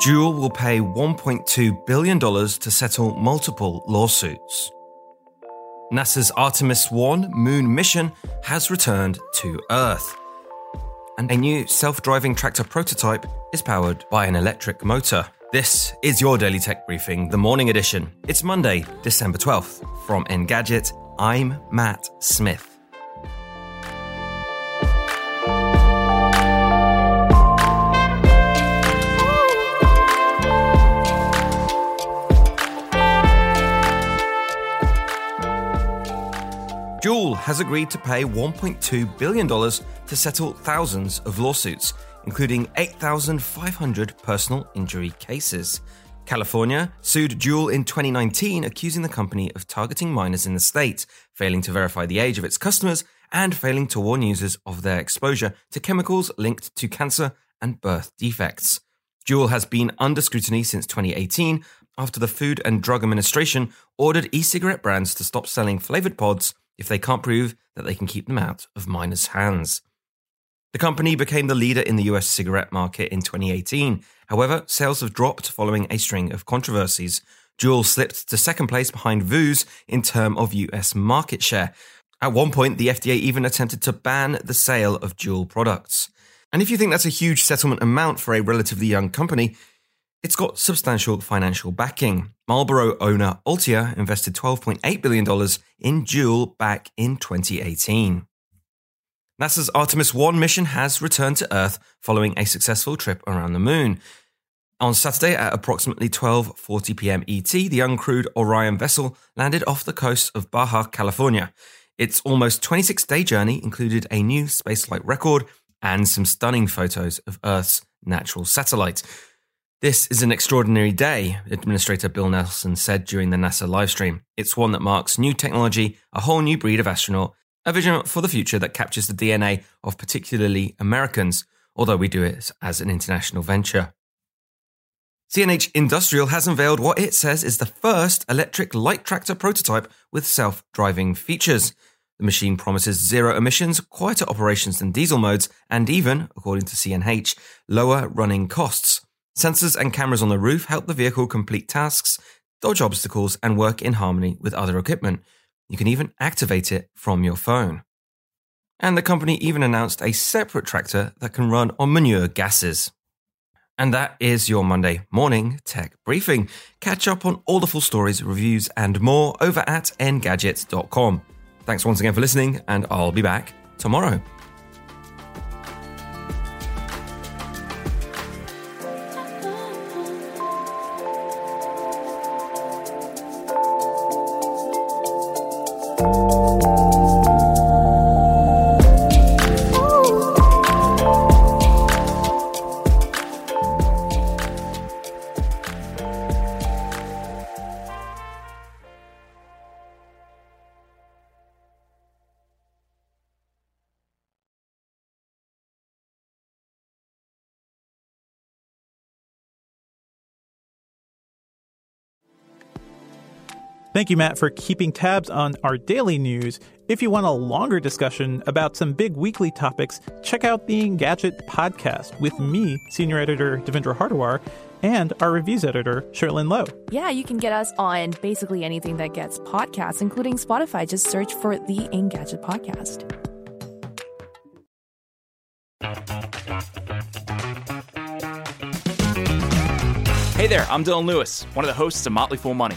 Juul will pay $1.2 billion to settle multiple lawsuits. NASA's Artemis 1 moon mission has returned to Earth. And a new self driving tractor prototype is powered by an electric motor. This is your Daily Tech Briefing, the morning edition. It's Monday, December 12th. From Engadget, I'm Matt Smith. Juul has agreed to pay $1.2 billion to settle thousands of lawsuits, including 8,500 personal injury cases. California sued Juul in 2019, accusing the company of targeting minors in the state, failing to verify the age of its customers, and failing to warn users of their exposure to chemicals linked to cancer and birth defects. Juul has been under scrutiny since 2018 after the Food and Drug Administration ordered e cigarette brands to stop selling flavored pods if they can't prove that they can keep them out of minors' hands. The company became the leader in the US cigarette market in 2018. However, sales have dropped following a string of controversies. Juul slipped to second place behind Vuse in terms of US market share. At one point, the FDA even attempted to ban the sale of Juul products. And if you think that's a huge settlement amount for a relatively young company, it's got substantial financial backing. Marlboro owner Altria invested $12.8 billion in Juul back in 2018. NASA's Artemis 1 mission has returned to Earth following a successful trip around the moon. On Saturday at approximately 12:40 p.m. ET, the uncrewed Orion vessel landed off the coast of Baja, California. Its almost 26-day journey included a new spaceflight record and some stunning photos of Earth's natural satellite. This is an extraordinary day, Administrator Bill Nelson said during the NASA livestream. It's one that marks new technology, a whole new breed of astronaut, a vision for the future that captures the DNA of particularly Americans, although we do it as an international venture. CNH Industrial has unveiled what it says is the first electric light tractor prototype with self driving features. The machine promises zero emissions, quieter operations than diesel modes, and even, according to CNH, lower running costs. Sensors and cameras on the roof help the vehicle complete tasks, dodge obstacles, and work in harmony with other equipment. You can even activate it from your phone. And the company even announced a separate tractor that can run on manure gases. And that is your Monday morning tech briefing. Catch up on all the full stories, reviews, and more over at engadget.com. Thanks once again for listening, and I'll be back tomorrow. Thank you, Matt, for keeping tabs on our daily news. If you want a longer discussion about some big weekly topics, check out the Engadget podcast with me, senior editor Devindra Hardawar, and our reviews editor, Cherlynn Low. Yeah, you can get us on basically anything that gets podcasts, including Spotify. Just search for the Engadget podcast. Hey there, I'm Dylan Lewis, one of the hosts of Motley Fool Money.